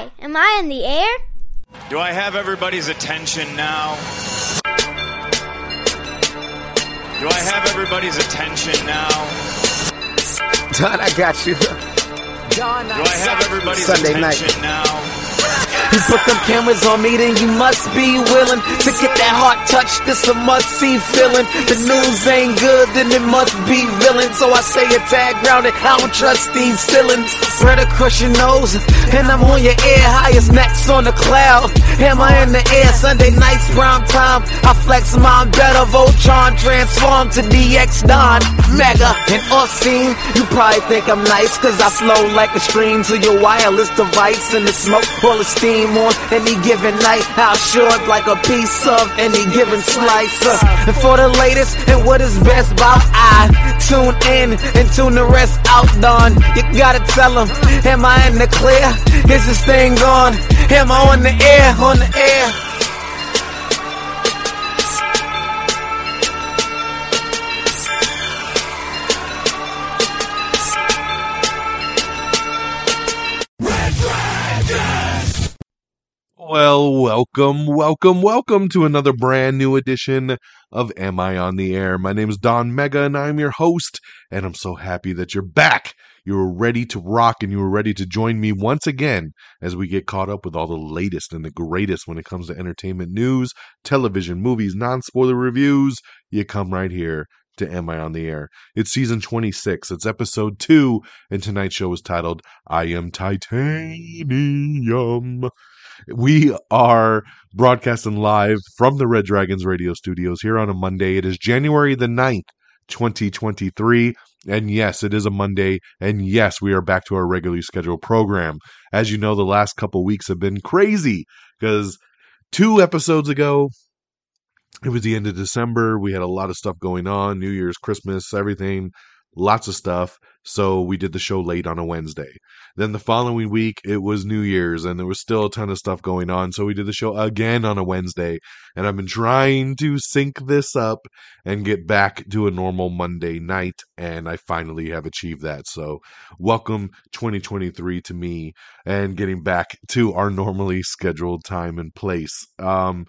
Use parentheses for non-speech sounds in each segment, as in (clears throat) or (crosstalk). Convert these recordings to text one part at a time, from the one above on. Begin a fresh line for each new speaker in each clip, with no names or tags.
Hi, am I in the air?
Do I have everybody's attention now? Do I have everybody's attention now?
Don, I got you.
Do I have everybody's
Sunday night.
attention now?
You put them cameras on me, then you must be willing to get that heart touch. This a must see feeling. The news ain't good, then it must be villain. So I say a tag grounded. I don't trust these ceilings. Spread across your nose, and I'm on your ear. Highest necks on the cloud. Am I in the air? Sunday nights, prime time. I flex my better. Voltron transform to DX Don. Mega and off scene. You probably think I'm nice, cause I flow like a stream to your wireless device. And the smoke full of steam on any given night. I'll short like a piece of any given slice. Uh, and for the latest and what is best about I tune in and tune the rest out, Don. You gotta tell them, am I in the clear? Is this thing on? Am I on the air? On the air?
Well, welcome, welcome, welcome to another brand new edition of Am I on the Air? My name is Don Mega and I'm your host, and I'm so happy that you're back. You were ready to rock and you were ready to join me once again as we get caught up with all the latest and the greatest when it comes to entertainment news, television, movies, non spoiler reviews. You come right here to Am I on the Air? It's season 26, it's episode 2, and tonight's show is titled I Am Titanium. We are broadcasting live from the Red Dragons radio studios here on a Monday. It is January the 9th, 2023. And yes, it is a Monday. And yes, we are back to our regularly scheduled program. As you know, the last couple weeks have been crazy because two episodes ago, it was the end of December. We had a lot of stuff going on New Year's, Christmas, everything, lots of stuff. So we did the show late on a Wednesday. Then the following week, it was New Year's and there was still a ton of stuff going on. So we did the show again on a Wednesday. And I've been trying to sync this up and get back to a normal Monday night. And I finally have achieved that. So welcome 2023 to me and getting back to our normally scheduled time and place. Um,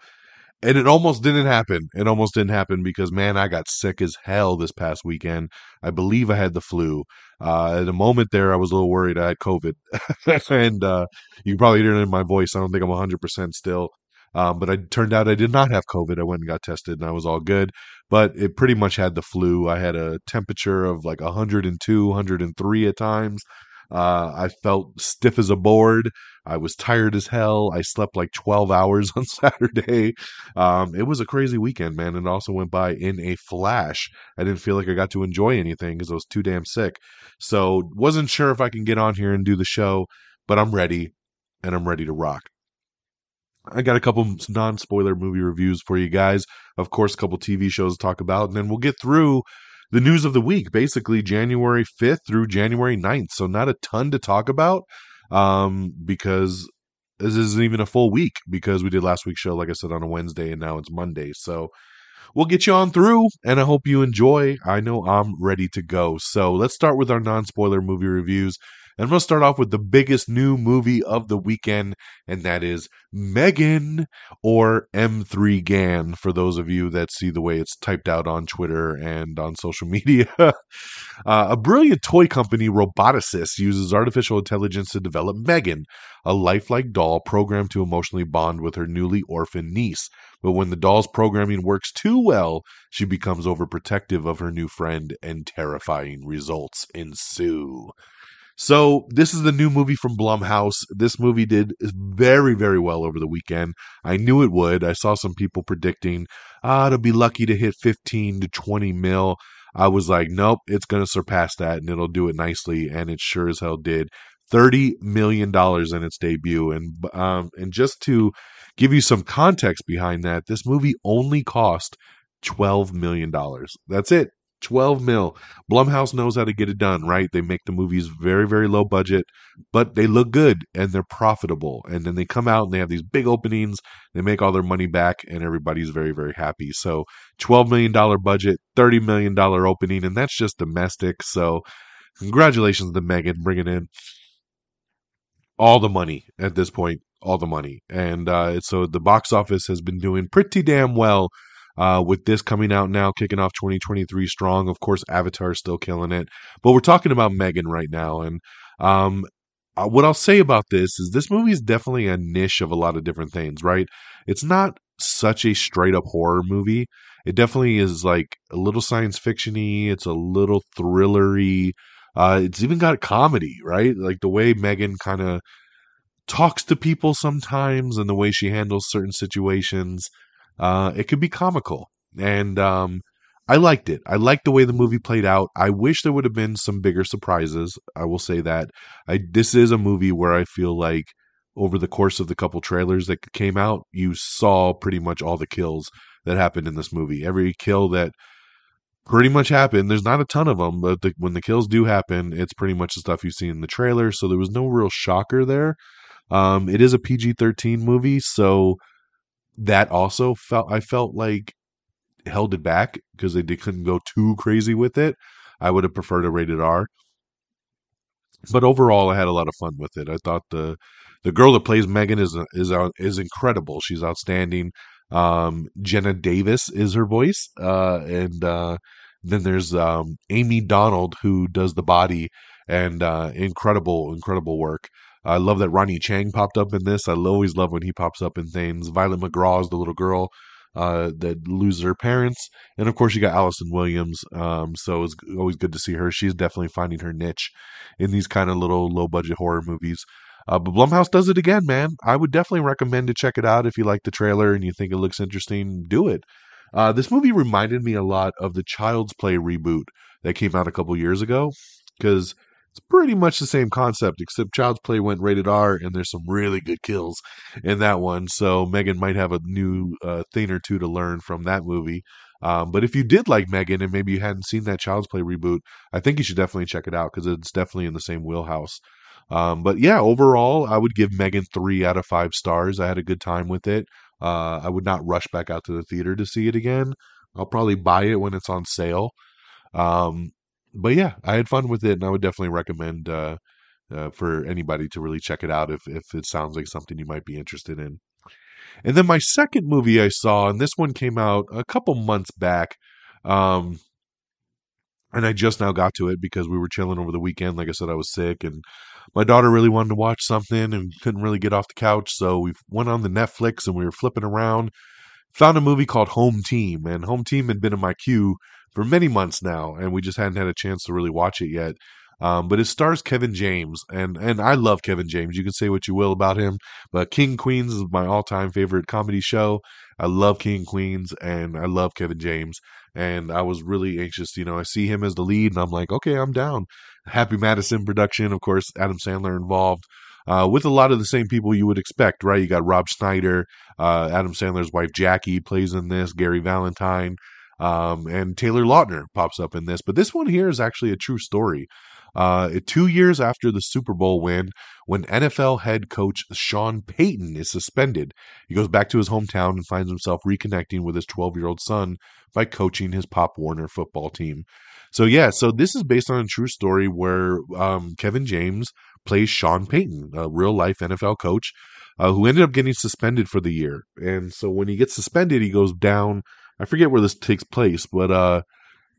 and it almost didn't happen. It almost didn't happen because man, I got sick as hell this past weekend. I believe I had the flu. Uh, at a moment there, I was a little worried I had COVID, (laughs) and uh, you probably hear it in my voice. I don't think I'm 100 percent still, um, but it turned out I did not have COVID. I went and got tested, and I was all good. But it pretty much had the flu. I had a temperature of like 102, 103 at times. Uh, I felt stiff as a board. I was tired as hell. I slept like 12 (laughs) hours on Saturday. Um, it was a crazy weekend, man. It also went by in a flash. I didn't feel like I got to enjoy anything because I was too damn sick. So, wasn't sure if I can get on here and do the show, but I'm ready and I'm ready to rock. I got a couple non spoiler movie reviews for you guys. Of course, a couple TV shows to talk about, and then we'll get through the news of the week, basically January 5th through January 9th. So, not a ton to talk about um, because this isn't even a full week because we did last week's show, like I said, on a Wednesday and now it's Monday. So, we'll get you on through and I hope you enjoy. I know I'm ready to go. So, let's start with our non spoiler movie reviews. And we'll start off with the biggest new movie of the weekend, and that is Megan or M3 Gan for those of you that see the way it's typed out on Twitter and on social (laughs) media. uh, a brilliant toy company, Roboticist, uses artificial intelligence to develop Megan, a lifelike doll programmed to emotionally bond with her newly orphaned niece. But when the doll's programming works too well, she becomes overprotective of her new friend, and terrifying results ensue. So this is the new movie from Blumhouse. This movie did very, very well over the weekend. I knew it would. I saw some people predicting, ah, it'll be lucky to hit 15 to 20 mil. I was like, nope, it's going to surpass that and it'll do it nicely. And it sure as hell did. $30 million in its debut. And, um, and just to give you some context behind that, this movie only cost $12 million. That's it. 12 mil. Blumhouse knows how to get it done, right? They make the movies very, very low budget, but they look good and they're profitable. And then they come out and they have these big openings, they make all their money back, and everybody's very, very happy. So, $12 million budget, $30 million opening, and that's just domestic. So, congratulations to Megan bringing in all the money at this point, all the money. And uh, so the box office has been doing pretty damn well uh, with this coming out now, kicking off 2023 strong. Of course, Avatar is still killing it. But we're talking about Megan right now. And um, uh, what I'll say about this is this movie is definitely a niche of a lot of different things, right? It's not such a straight up horror movie. It definitely is like a little science fictiony. It's a little thrillery. Uh, it's even got comedy, right? Like the way Megan kind of talks to people sometimes and the way she handles certain situations. Uh, it could be comical. And um, I liked it. I liked the way the movie played out. I wish there would have been some bigger surprises. I will say that. I this is a movie where I feel like over the course of the couple trailers that came out, you saw pretty much all the kills that happened in this movie. Every kill that pretty much happened, there's not a ton of them, but the, when the kills do happen, it's pretty much the stuff you see in the trailer. So there was no real shocker there. Um, it is a PG 13 movie, so that also felt I felt like held it back because they, couldn't go too crazy with it. I would have preferred a rated R. But overall, I had a lot of fun with it. I thought the the girl that plays Megan is is is incredible. She's outstanding. Um, Jenna Davis is her voice, uh, and uh, then there's um, Amy Donald who does the body, and uh, incredible, incredible work. I love that Ronny Chieng popped up in this. I always love when he pops up in things. Violet McGraw is the little girl uh, that loses her parents, and of course you got Allison Williams. Um, so it's always good to see her. She's definitely finding her niche in these kind of little low budget horror movies. Uh, but Blumhouse does it again, man. I would definitely recommend to check it out if you like the trailer and you think it looks interesting. Do it. Uh, this movie reminded me a lot of the Child's Play reboot that came out a couple years ago because it's pretty much the same concept, except Child's Play went rated R, and there's some really good kills in that one. So Megan might have a new uh, thing or two to learn from that movie. Um, but if you did like Megan and maybe you hadn't seen that Child's Play reboot, I think you should definitely check it out because it's definitely in the same wheelhouse. Um, but yeah, overall, I would give Megan three out of five stars. I had a good time with it. Uh, I would not rush back out to the theater to see it again. I'll probably buy it when it's on sale. Um, but yeah, I had fun with it, and I would definitely recommend uh, uh, for anybody to really check it out if if it sounds like something you might be interested in. And then my second movie I saw, and this one came out a couple months back. Um, and I just now got to it because we were chilling over the weekend. Like I said, I was sick, and my daughter really wanted to watch something and couldn't really get off the couch. So we went on the Netflix and we were flipping around. Found a movie called Home Team, and Home Team had been in my queue for many months now, and we just hadn't had a chance to really watch it yet. Um, but it stars Kevin James, and and I love Kevin James. You can say what you will about him, but King Queens is my all time favorite comedy show. I love King Queens, and I love Kevin James, and I was really anxious. You know, I see him as the lead, and I'm like, okay, I'm down. Happy Madison production, of course, Adam Sandler involved. Uh, with a lot of the same people you would expect, right? You got Rob Schneider, uh, Adam Sandler's wife Jackie plays in this, Gary Valentine, um, and Taylor Lautner pops up in this. But this one here is actually a true story. Uh, two years after the Super Bowl win, when NFL head coach Sean Payton is suspended, he goes back to his hometown and finds himself reconnecting with his 12 year old son by coaching his Pop Warner football team. So, yeah, so this is based on a true story where um, Kevin James plays Sean Payton, a real life NFL coach. Uh, who ended up getting suspended for the year. And so when he gets suspended, he goes down. I forget where this takes place, but uh,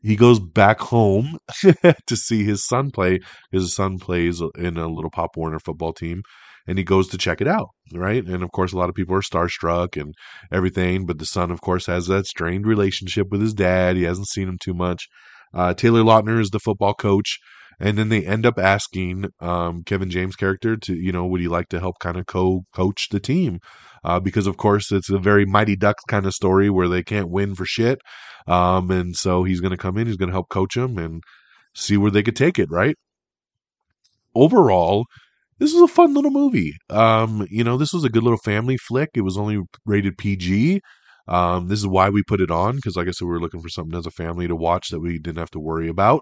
he goes back home (laughs) to see his son play. His son plays in a little Pop Warner football team, and he goes to check it out, right? And of course, a lot of people are starstruck and everything, but the son, of course, has that strained relationship with his dad. He hasn't seen him too much. Uh, Taylor Lautner is the football coach, and then they end up asking um, Kevin James' character to, you know, would he like to help kind of co-coach the team? Uh, because of course it's a very Mighty Ducks kind of story where they can't win for shit, um, and so he's going to come in, he's going to help coach them and see where they could take it. Right. Overall, this is a fun little movie. Um, you know, this was a good little family flick. It was only rated PG. Um, this is why we put it on because, like I said, we were looking for something as a family to watch that we didn't have to worry about.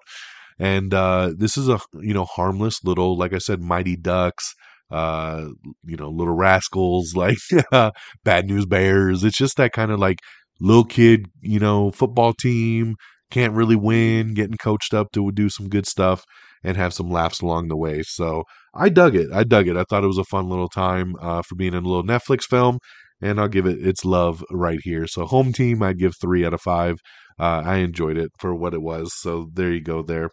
And uh, this is a you know harmless little, like I said, Mighty Ducks, uh, you know, Little Rascals, (laughs) like Bad News Bears. It's just that kind of like little kid, you know, football team can't really win, getting coached up to do some good stuff and have some laughs along the way. So I dug it. I dug it. I thought it was a fun little time uh, for being in a little Netflix film, and I'll give it its love right here. So home team, I'd give three out of five. Uh, I enjoyed it for what it was. So there you go. There.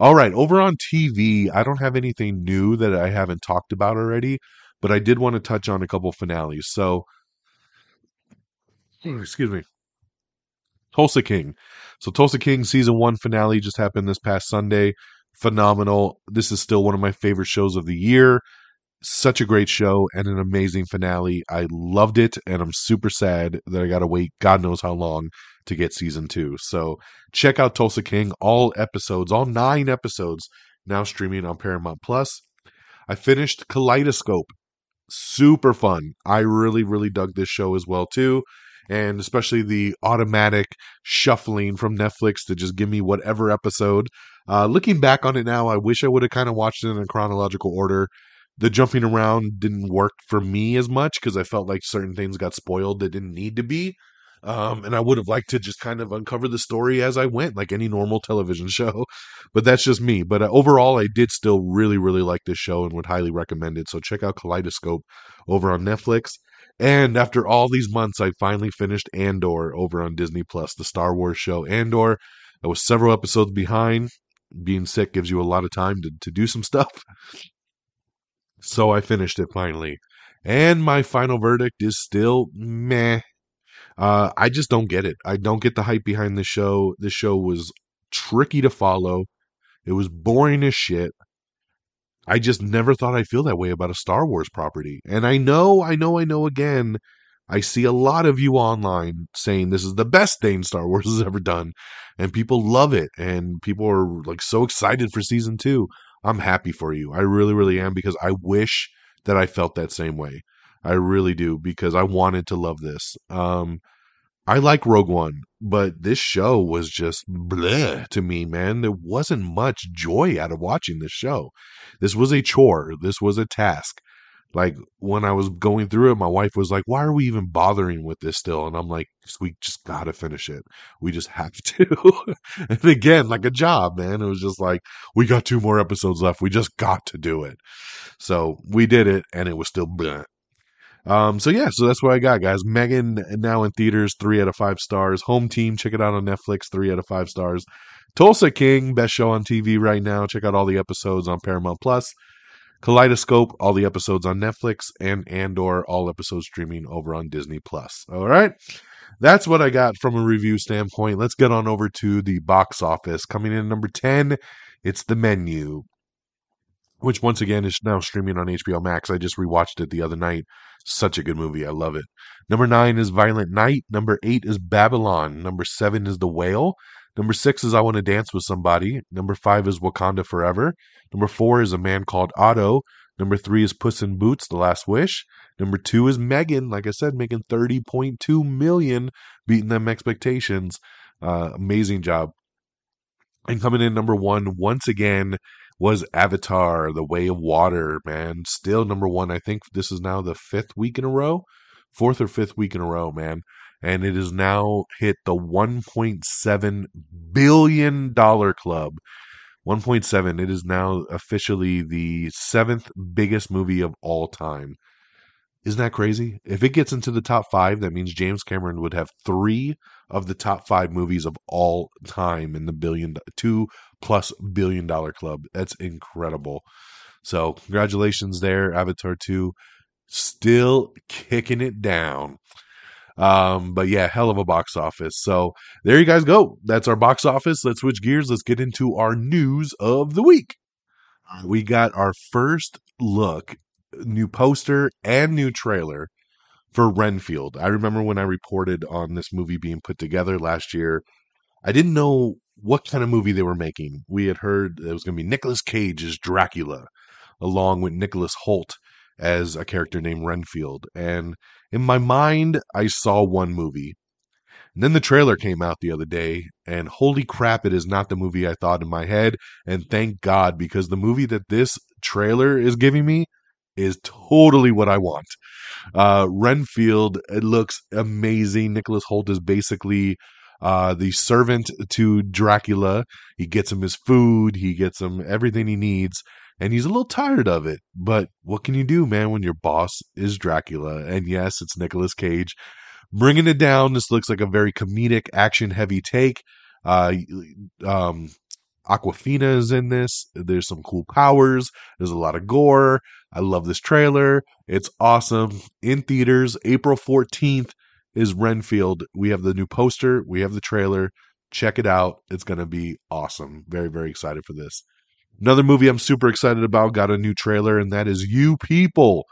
All right, over on TV, I don't have anything new that I haven't talked about already, but I did want to touch on a couple finales. So, (clears throat) excuse me. Tulsa King. So Tulsa King season 1 finale just happened this past Sunday. Phenomenal. This is still one of my favorite shows of the year. Such a great show and an amazing finale. I loved it and I'm super sad that I got to wait God knows how long to get season 2. So check out Tulsa King all episodes, all 9 episodes now streaming on Paramount Plus. I finished Kaleidoscope. Super fun. I really really dug this show as well too and especially the automatic shuffling from Netflix to just give me whatever episode. Uh, looking back on it now, I wish I would have kind of watched it in a chronological order. The jumping around didn't work for me as much because I felt like certain things got spoiled that didn't need to be. Um, and I would have liked to just kind of uncover the story as I went, like any normal television (laughs) show. But that's just me. But uh, overall, I did still really, really like this show and would highly recommend it. So check out Kaleidoscope over on Netflix. And after all these months, I finally finished Andor over on Disney Plus, the Star Wars show Andor. I was several episodes behind. Being sick gives you a lot of time to, to do some stuff. So I finished it finally. And my final verdict is still meh. Uh, I just don't get it. I don't get the hype behind the show. The show was tricky to follow. It was boring as shit. I just never thought I'd feel that way about a Star Wars property. And I know, I know, I know again, I see a lot of you online saying this is the best thing Star Wars (laughs) has ever done. And people love it. And people are like so excited for season two. I'm happy for you. I really, really am because I wish that I felt that same way. I really do because I wanted to love this. Um, I like Rogue One, but this show was just bleh to me, man. There wasn't much joy out of watching this show. This was a chore. This was a task. Like when I was going through it, my wife was like, "Why are we even bothering with this still?" And I'm like, "We just gotta finish it. We just have to." (laughs) and again, like a job, man. It was just like, "We got two more episodes left. We just got to do it." So we did it, and it was still bleh. Um, so yeah, so that's what I got, guys. Megan now in theaters, three out of five stars. Home Team, check it out on Netflix, three out of five stars. Tulsa King, best show on TV right now. Check out all the episodes on Paramount Plus. Kaleidoscope, all the episodes on Netflix, and Andor, all episodes streaming over on Disney Plus. All right. That's what I got from a review standpoint. Let's get on over to the box office. Coming in number 10, it's The Menu which once again is now streaming on HBO Max. I just rewatched it the other night. Such a good movie. I love it. Number nine is Violent Night. Number eight is Babylon. Number seven is The Whale. Number six is I Want to Dance with Somebody. Number five is Wakanda Forever. Number four is A Man Called Otto. Number three is Puss in Boots: The Last Wish. Number two is Megan. Like I said, making thirty point two million, beating them expectations. Uh, amazing job. And coming in number one once again was Avatar, The Way of Water, man. Still number one. I think this is now the fifth week in a row, fourth or fifth week in a row, man. And it has now hit the $1.7 billion club. 1.7. It is now officially the seventh biggest movie of all time. Isn't that crazy? If it gets into the top five, that means James Cameron would have three of the top five movies of all time in the billion two plus billion dollar club. That's incredible. So congratulations there, Avatar 2. Still kicking it down. Um, but yeah, hell of a box office. So there you guys go. That's our box office. Let's switch gears. Let's get into our news of the week. We got our first look new poster and new trailer for Renfield. I remember when I reported on this movie being put together last year. I didn't know what kind of movie they were making. We had heard it was going to be Nicolas Cage as Dracula, along with Nicholas Hoult as a character named Renfield. And in my mind, I saw one movie. And then the trailer came out the other day, and holy crap, it is not the movie I thought in my head. And thank God, because the movie that this trailer is giving me is totally what I want. Uh, Renfield, it looks amazing. Nicholas Hoult is basically uh, the servant to Dracula. He gets him his food, he gets him everything he needs, and he's a little tired of it. But what can you do, man, when your boss is Dracula? And yes, it's Nicolas Cage bringing it down. This looks like a very comedic, action heavy take. Uh, um, Awkwafina is in this. There's some cool powers. There's a lot of gore. I love this trailer. It's awesome. In theaters, April 14th is Renfield. We have the new poster. We have the trailer. Check it out. It's going to be awesome. Very, very excited for this. Another movie I'm super excited about got a new trailer, and that is You People.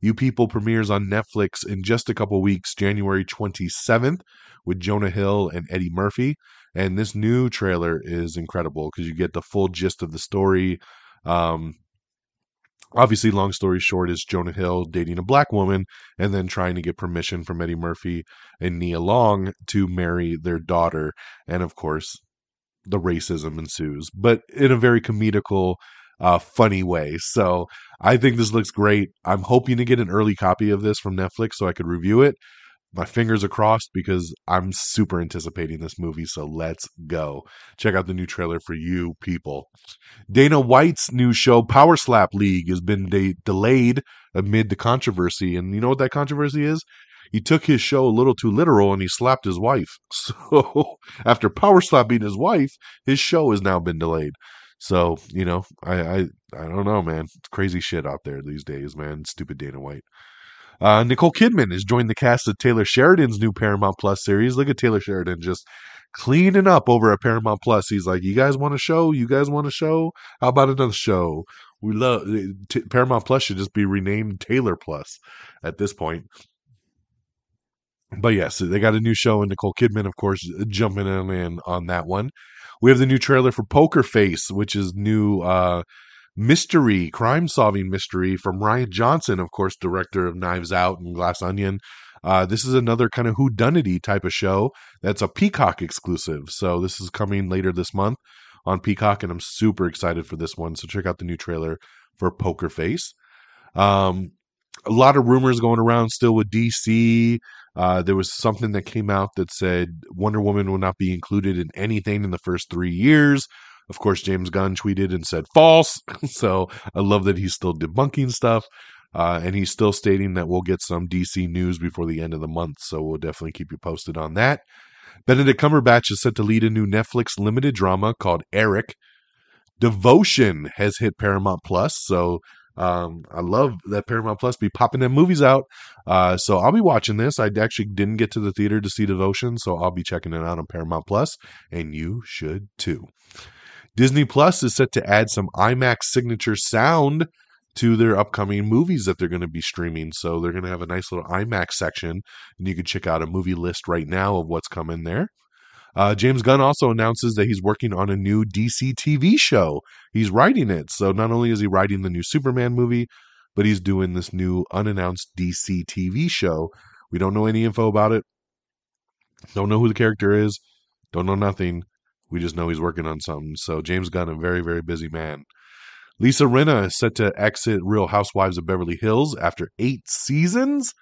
You People premieres on Netflix in just a couple weeks, January 27th, with Jonah Hill and Eddie Murphy. And this new trailer is incredible because you get the full gist of the story. Um, obviously, long story short, is Jonah Hill dating a black woman and then trying to get permission from Eddie Murphy and Nia Long to marry their daughter. And of course, the racism ensues, but in a very comedical, uh, funny way. So I think this looks great. I'm hoping to get an early copy of this from Netflix so I could review it my fingers are crossed because I'm super anticipating this movie. So let's go. Check out the new trailer for you people. Dana White's new show, Power Slap League, has been de- delayed amid the controversy. And you know what that controversy is? He took his show a little too literal and he slapped his wife. (laughs) So after power slapping his wife, his show has now been delayed. So, you know, I, I, I don't know, man. It's crazy shit out there these days, man. Stupid Dana White. Uh, Nicole Kidman has joined the cast of Taylor Sheridan's new Paramount Plus series. Look at Taylor Sheridan just cleaning up over at Paramount Plus. He's like, "You guys want a show? You guys want a show? How about another show? We love t- Paramount Plus should just be renamed Taylor Plus at this point." But yes, they got a new show, and Nicole Kidman, of course, jumping in on that one. We have the new trailer for Poker Face, which is new. Uh, mystery, crime solving mystery from Rian Johnson, of course, director of Knives Out and Glass Onion. Uh, this is another kind of whodunity type of show that's a Peacock exclusive. So this is coming later this month on Peacock, and I'm super excited for this one. So check out the new trailer for Poker Face. Um, a lot of rumors going around still with DC. Uh, there was something that came out that said Wonder Woman will not be included in anything in the first three years. Of course, James Gunn tweeted and said false. (laughs) so I love that he's still debunking stuff. Uh, and he's still stating that we'll get some DC news before the end of the month. So we'll definitely keep you posted on that. Benedict Cumberbatch is set to lead a new Netflix limited drama called Eric. Devotion has hit Paramount Plus. So um, I love that Paramount Plus be popping them movies out. Uh, so I'll be watching this. I actually didn't get to the theater to see Devotion, so I'll be checking it out on Paramount Plus, and you should too. Disney Plus is set to add some IMAX signature sound to their upcoming movies that they're going to be streaming. So they're going to have a nice little IMAX section, and you can check out a movie list right now of what's coming there. Uh, James Gunn also announces that he's working on a new DC TV show. He's writing it. So not only is he writing the new Superman movie, but he's doing this new unannounced DC TV show. We don't know any info about it. Don't know who the character is. Don't know nothing. We just know he's working on something. So James Gunn, a very, very busy man. Lisa Rinna is set to exit Real Housewives of Beverly Hills after eight seasons.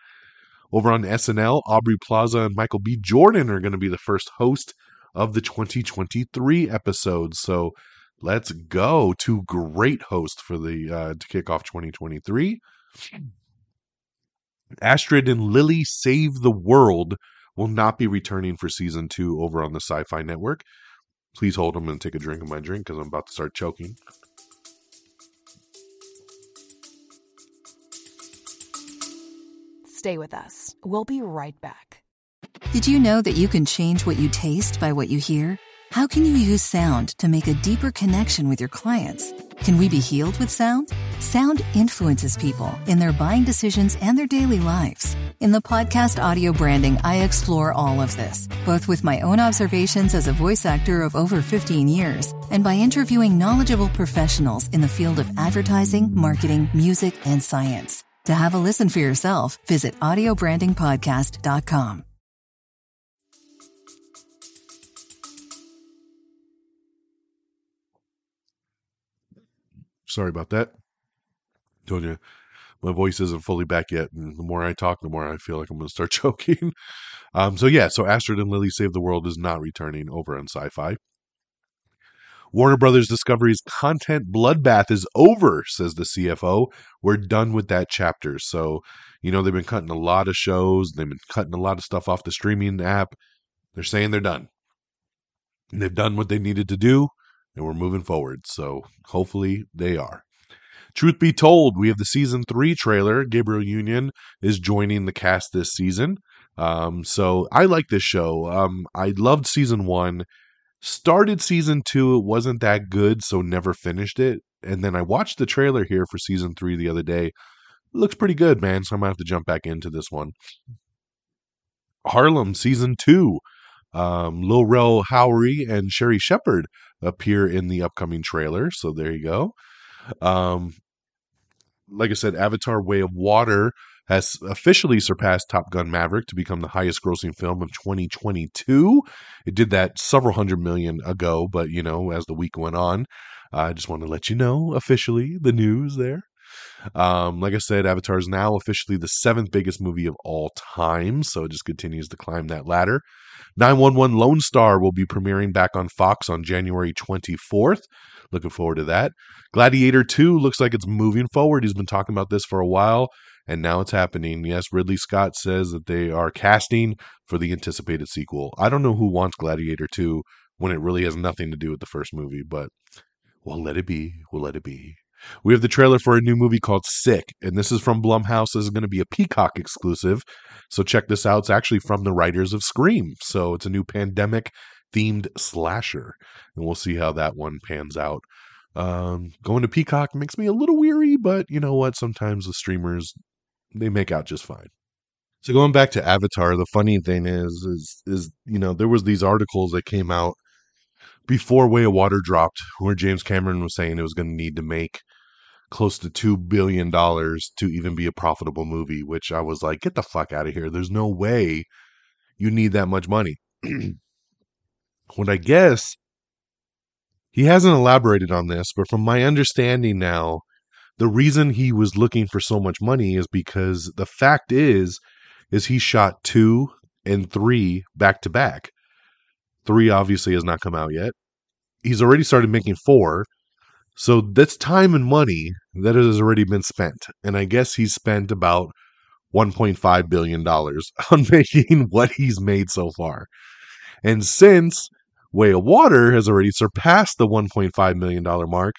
Over on SNL, Aubrey Plaza and Michael B. Jordan are going to be the first host of the 2023 episodes. So let's go. Two great hosts for the uh, to kick off 2023. Astrid and Lily Save the World will not be returning for season two over on the Sci Fi Network. Please hold them and take a drink of my drink because I'm about to start choking.
Stay with us. We'll be right back.
Did you know that you can change what you taste by what you hear? How can you use sound to make a deeper connection with your clients? Can we be healed with sound? Sound influences people in their buying decisions and their daily lives. In the podcast Audio Branding, I explore all of this, both with my own observations as a voice actor of over 15 years and by interviewing knowledgeable professionals in the field of advertising, marketing, music, and science. To have a listen for yourself, visit audiobrandingpodcast.com.
Sorry about that. Told you my voice isn't fully back yet, and the more I talk, the more I feel like I'm going to start (laughs) choking. Um, so yeah, so Astrid and Lily Save the World is not returning over on Sci-Fi. Warner Brothers Discovery's content bloodbath is over, says the CFO. We're done with that chapter. So, you know, they've been cutting a lot of shows, they've been cutting a lot of stuff off the streaming app. They're saying they're done. And they've done what they needed to do, and we're moving forward. So hopefully they are. Truth be told, we have the season three trailer. Gabrielle Union is joining the cast this season. Um, so I like this show. Um, I loved season one. Started season two, it wasn't that good, so never finished it. And then I watched the trailer here for season three the other day. It looks pretty good, man. So I'm gonna have to jump back into this one. Harlem season two. Um, Lil Rel Howery and Sherri Shepherd appear in the upcoming trailer. So there you go. Um, like I said, Avatar Way of Water has officially surpassed Top Gun Maverick to become the highest grossing film of 2022. It did that several hundred million ago, but you know, as the week went on, I just want to let you know officially the news there. Um, like I said, Avatar is now officially the seventh biggest movie of all time, so it just continues to climb that ladder. 911 Lone Star will be premiering back on Fox on January 24th. Looking forward to that. Gladiator 2 looks like it's moving forward. He's been talking about this for a while, and now it's happening. Yes, Ridley Scott says that they are casting for the anticipated sequel. I don't know who wants Gladiator 2 when it really has nothing to do with the first movie, but we'll let it be. We'll let it be. We have the trailer for a new movie called Sick, and this is from Blumhouse. This is going to be a Peacock exclusive. So check this out. It's actually from the writers of Scream. So it's a new pandemic themed slasher, and we'll see how that one pans out. Um, going to Peacock makes me a little weary, but you know what? Sometimes the streamers they make out just fine. So going back to Avatar, the funny thing is, is, is you know there was these articles that came out before Way of Water dropped, where James Cameron was saying it was going to need to make close to two billion dollars to even be a profitable movie. Which I was like, get the fuck out of here! There's no way you need that much money. (clears throat) what I guess he hasn't elaborated on this, but from my understanding now, the reason he was looking for so much money is because the fact is is he shot 2 and 3 back to back. 3 obviously has not come out yet. He's already started making 4. So that's time and money that has already been spent. And I guess he's spent about 1.5 billion dollars (laughs) on making what he's made so far. And since Way of Water has already surpassed the 1.5 million dollar mark,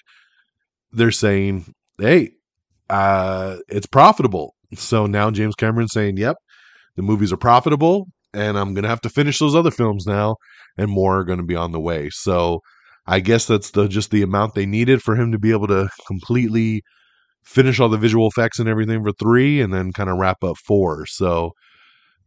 they're saying, "Hey, uh, it's profitable." So now James Cameron's saying, "Yep, the movies are profitable, and I'm gonna have to finish those other films now, and more are gonna be on the way." So I guess that's the just the amount they needed for him to be able to completely finish all the visual effects and everything for three, and then kind of wrap up four. So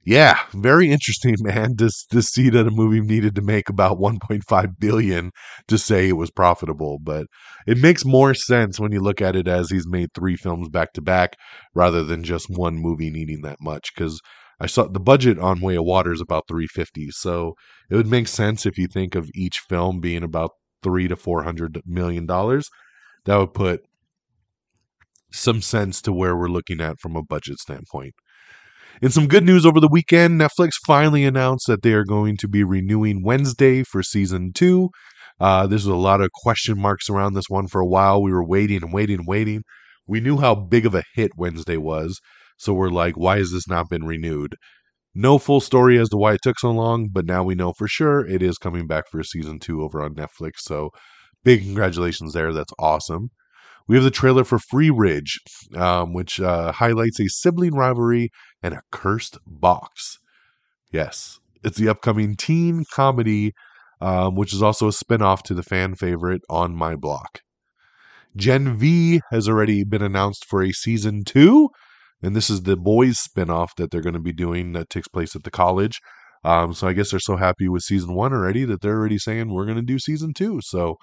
yeah, very interesting, (laughs) man. To to see that a movie needed to make about 1.5 billion to say it was profitable, but it makes more sense when you look at it as he's made three films back to back rather than just one movie needing that much. Because I saw the budget on Way of Water is about 350, so it would make sense if you think of each film being about three to four hundred million dollars. That would put some sense to where we're looking at from a budget standpoint. In some good news over the weekend, Netflix finally announced that they are going to be renewing Wednesday for season two. Uh, there's a lot of question marks around this one for a while. We were waiting and waiting and waiting. We knew how big of a hit Wednesday was, so we're like, why has this not been renewed? No full story as to why it took so long, but now we know for sure it is coming back for season two over on Netflix. So big congratulations there. That's awesome. We have the trailer for Freeridge, um, which uh, highlights a sibling rivalry and a cursed box. Yes, it's the upcoming teen comedy, um, which is also a spinoff to the fan favorite On My Block. Gen V has already been announced for a season two, and this is the boys spinoff that they're going to be doing that takes place at the college. Um, so I guess they're so happy with season one already that they're already saying we're going to do season two. So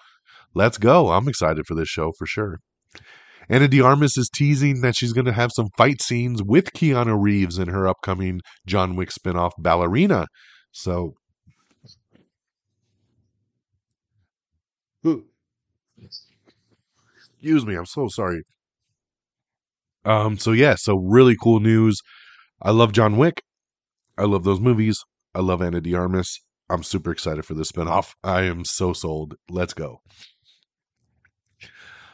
let's go. I'm excited for this show for sure. Ana de Armas is teasing that she's going to have some fight scenes with Keanu Reeves in her upcoming John Wick spinoff, Ballerina. So, excuse me, I'm so sorry. Um, so yeah, so really cool news. I love John Wick. I love those movies. I love Ana de Armas. I'm super excited for this spinoff. I am so sold. Let's go.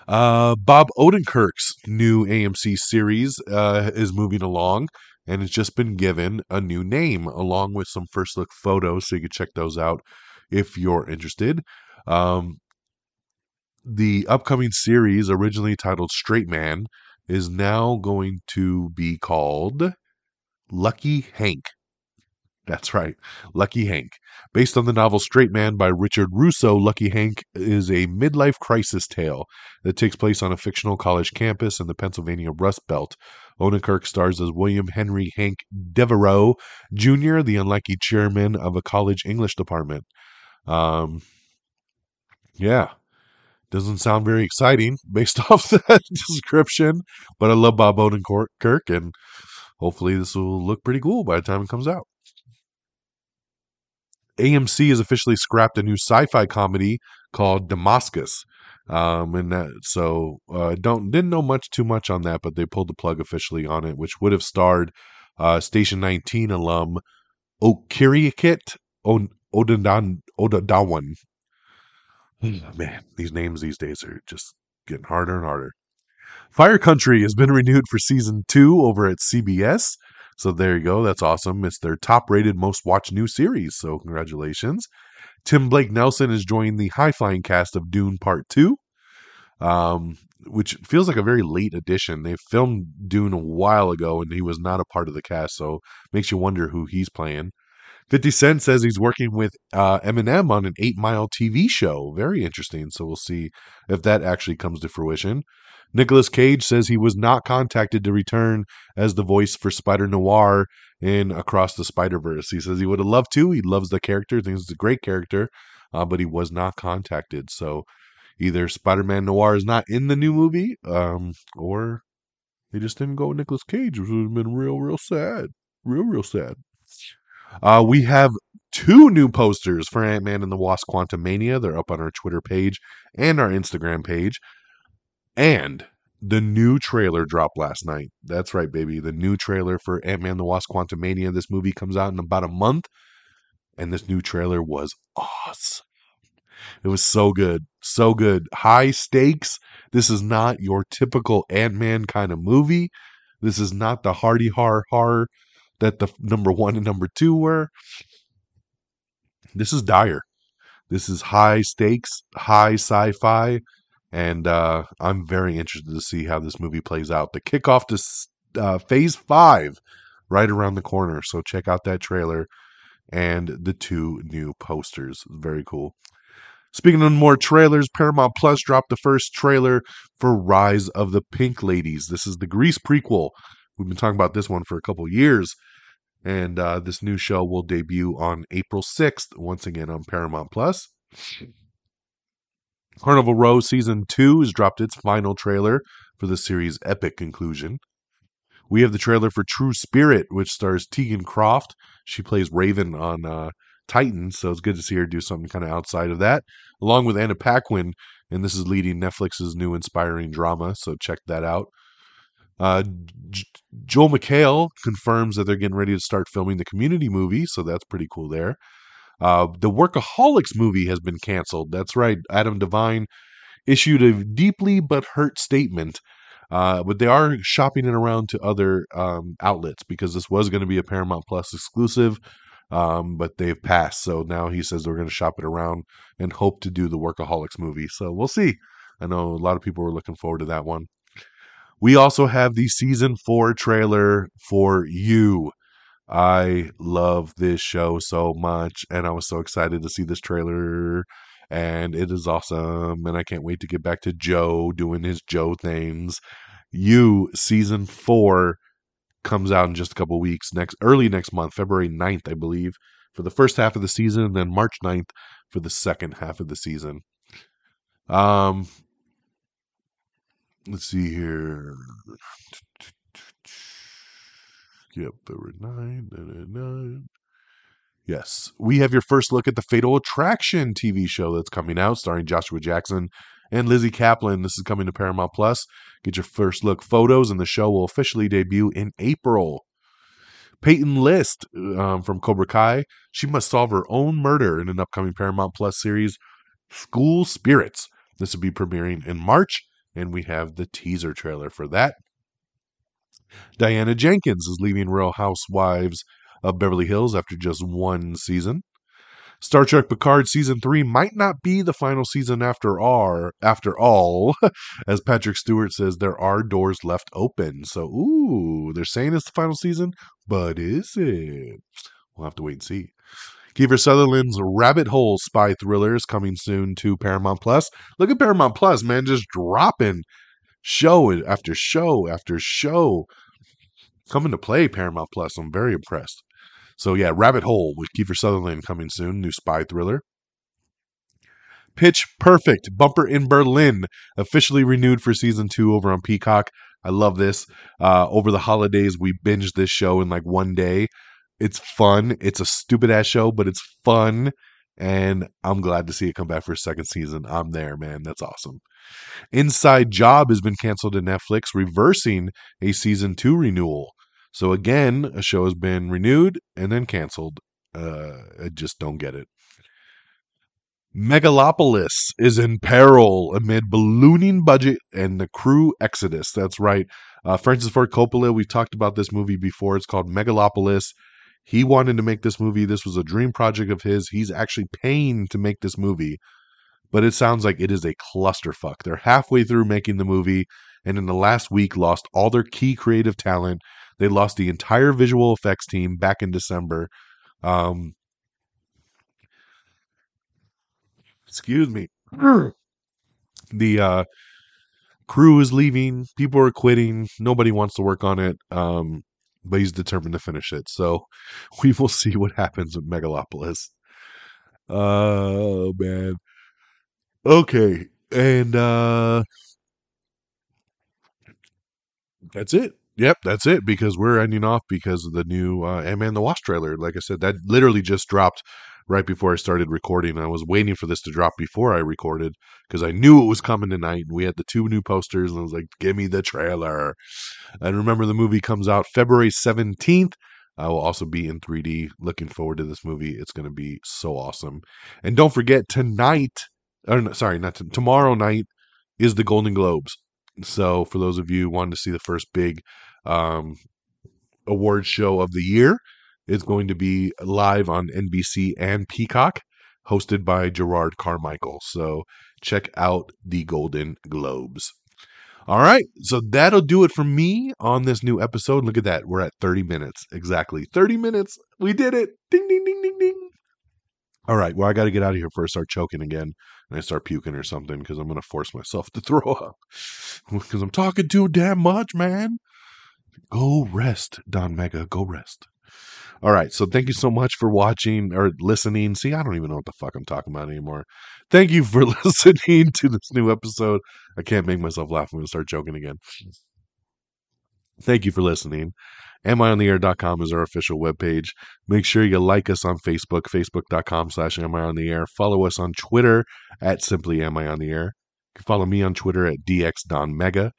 Uh, Bob Odenkirk's new AMC series uh, is moving along, and it's just been given a new name along with some first look photos, so you can check those out if you're interested. Um, the upcoming series, originally titled Straight Man, is now going to be called Lucky Hank. That's right, Lucky Hank. Based on the novel Straight Man by Richard Russo, Lucky Hank is a midlife crisis tale that takes place on a fictional college campus in the Pennsylvania Rust Belt. Odenkirk stars as William Henry Hank Devereaux Jr., the unlucky chairman of a college English department. Um, yeah, doesn't sound very exciting (laughs) based off that (laughs) description, but I love Bob Odenkirk, and hopefully this will look pretty cool by the time it comes out. AMC has officially scrapped a new sci-fi comedy called Damascus. Um, and that, so uh, don't didn't know much too much on that, but they pulled the plug officially on it, which would have starred uh, Station 19 alum Okirikit Odadan Odadawan. Man, these names these days are just getting harder and harder. Fire Country has been (laughs) renewed for season two over at CBS. So there you go. That's awesome. It's their top rated, most watched new series. So congratulations. Tim Blake Nelson is joining the high flying cast of Dune Part 2, um, which feels like a very late addition. They filmed Dune a while ago and he was not a part of the cast. So makes you wonder who he's playing. 50 Cent says he's working with uh, Eminem on an eight mile TV show. Very interesting. So we'll see if that actually comes to fruition. Nicolas Cage says he was not contacted to return as the voice for Spider Noir in Across the Spider Verse. He says he would have loved to. He loves the character, thinks it's a great character, uh, but he was not contacted. So either Spider Man Noir is not in the new movie, um, or they just didn't go with Nicolas Cage, which would have been real, real sad. Real, real sad. Uh, we have two new posters for Ant Man and the Wasp Quantumania. They're up on our Twitter page and our Instagram page. And the new trailer dropped last night. That's right, baby. The new trailer for Ant Man and the Wasp Quantumania. This movie comes out in about a month. And this new trailer was awesome. It was so good. So good. High stakes. This is not your typical Ant Man kind of movie. This is not the hardy har har that the number one and number two were. This is dire. This is high stakes, high sci fi and uh, I'm very interested to see how this movie plays out. The kickoff to uh, Phase Five, right around the corner. So check out that trailer and the two new posters. Very cool. Speaking of more trailers, Paramount Plus dropped the first trailer for Rise of the Pink Ladies. This is the Grease prequel. We've been talking about this one for a couple years. And uh, this new show will debut on April 6th, once again on Paramount Plus. Carnival Row Season 2 has dropped its final trailer for the series' epic conclusion. We have the trailer for True Spirit, which stars Tegan Croft. She plays Raven on uh, Titan, so it's good to see her do something kind of outside of that, along with Anna Paquin. And this is leading Netflix's new inspiring drama, so check that out. Uh, J- Joel McHale confirms that they're getting ready to start filming the community movie, so that's pretty cool there. Uh, the Workaholics movie has been canceled. That's right. Adam Devine issued a deeply but hurt statement. Uh, but they are shopping it around to other um, outlets because this was going to be a Paramount Plus exclusive, um, but they've passed. So now he says they're going to shop it around and hope to do the Workaholics movie. So we'll see. I know a lot of people were looking forward to that one. We also have the season four trailer for You. I love this show so much, and I was so excited to see this trailer, and it is awesome. And I can't wait to get back to Joe doing his Joe things. You season four comes out in just a couple weeks next early next month, February 9th, I believe, for the first half of the season, and then March 9th for the second half of the season. Um let's see here. Yep, February 9, 9, 9. Yes. We have your first look at the Fatal Attraction TV show that's coming out, starring Joshua Jackson and Lizzy Caplan. This is coming to Paramount Plus. Get your first look photos, and the show will officially debut in April. Peyton List um, from Cobra Kai. She must solve her own murder in an upcoming Paramount Plus series, School Spirits. This will be premiering in March, and we have the teaser trailer for that. Diana Jenkins is leaving Real Housewives of Beverly Hills after just one season. Star Trek Picard season 3 might not be the final season after all, after all. (laughs) As Patrick Stewart says there are doors left open. So, ooh, they're saying it's the final season, but is it? We'll have to wait and see. Kiefer Sutherland's Rabbit Hole spy thriller is coming soon to Paramount Plus. Look at Paramount Plus, man, just dropping show after show after show coming to play Paramount Plus. I'm very impressed. So yeah, Rabbit Hole with Kiefer Sutherland coming soon, new spy thriller. Pitch Perfect, Bumper in Berlin, officially renewed for season two over on Peacock. I love this. Uh, over the holidays, we binged this show in like one day. It's fun. It's a stupid ass show, but it's fun. And I'm glad to see it come back for a second season. I'm there, man. That's awesome. Inside Job has been canceled to Netflix, reversing a season two renewal. So again, a show has been renewed and then canceled. Uh, I just don't get it. Megalopolis is in peril amid ballooning budget and the crew exodus. That's right. Uh, Francis Ford Coppola, we've talked about this movie before. It's called Megalopolis. He wanted to make this movie. This was a dream project of his. He's actually paying to make this movie, but it sounds like it is a clusterfuck. They're halfway through making the movie, and in the last week, lost all their key creative talent. They lost the entire visual effects team back in December. Um, excuse me. (clears throat) the uh, crew is leaving. People are quitting. Nobody wants to work on it. Um, but he's determined to finish it. So (laughs) we will see what happens with Megalopolis. Oh man. Okay. And uh that's it. Yep, that's it because we're ending off because of the new uh, Ant-Man the Wasp trailer. Like I said, that literally just dropped right before I started recording. I was waiting for this to drop before I recorded because I knew it was coming tonight. And we had the two new posters, and I was like, "Give me the trailer!" And remember, the movie comes out February seventeenth. I will also be in 3D. Looking forward to this movie. It's going to be so awesome. And don't forget tonight, or no, sorry, not to, tomorrow night is the Golden Globes. So for those of you wanting to see the first big um, award show of the year, it's going to be live on NBC and Peacock, hosted by Jerrod Carmichael. So check out the Golden Globes. All right, so that'll do it for me on this new episode. Look at that. We're at 30 minutes. Exactly. 30 minutes. We did it. Ding, ding, ding, ding, ding. All right, well, I got to get out of here before I start choking again and I start puking or something because I'm going to force myself to (laughs) throw up because I'm talking too damn much, man. Go rest, Don Mega. Go rest. All right. So thank you so much for watching or listening. See, I don't even know what the fuck I'm talking about anymore. Thank you for (laughs) listening to this new episode. I can't make myself laugh. I'm going to start joking again. Thank you for listening. AmIOnTheAir.com is our official webpage. Make sure you like us on Facebook, Facebook.com slash AmIOnTheAir. Follow us on Twitter at Simply Am I On The Air. You can follow me on Twitter at DXDonMega.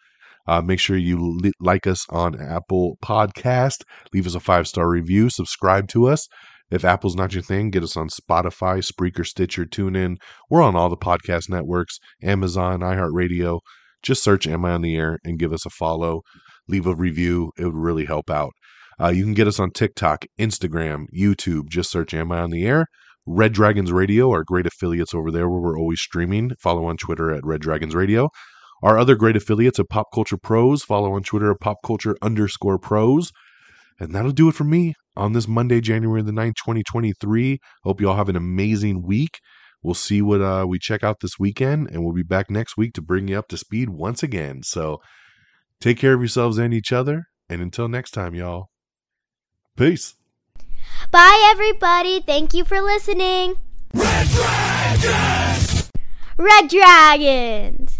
Uh, make sure you li- like us on Apple Podcast. Leave us a five star review. Subscribe to us. If Apple's not your thing, get us on Spotify, Spreaker, Stitcher, TuneIn. We're on all the podcast networks, Amazon, iHeartRadio. Just search Am I on the Air and give us a follow. Leave a review. It would really help out. Uh, you can get us on TikTok, Instagram, YouTube. Just search Am I on the Air. Red Dragons Radio, our great affiliates over there where we're always streaming. Follow on Twitter at Red Dragons Radio. Our other great affiliates of Pop Culture Pros. Follow on Twitter at Pop Culture underscore pros. And that'll do it for me on this Monday, January the 9th, 2023. Hope you all have an amazing week. We'll see what uh, we check out this weekend, and we'll be back next week to bring you up to speed once again. So take care of yourselves and each other. And until next time, y'all, peace.
Bye, everybody. Thank you for listening. Red Dragons! Red Dragons!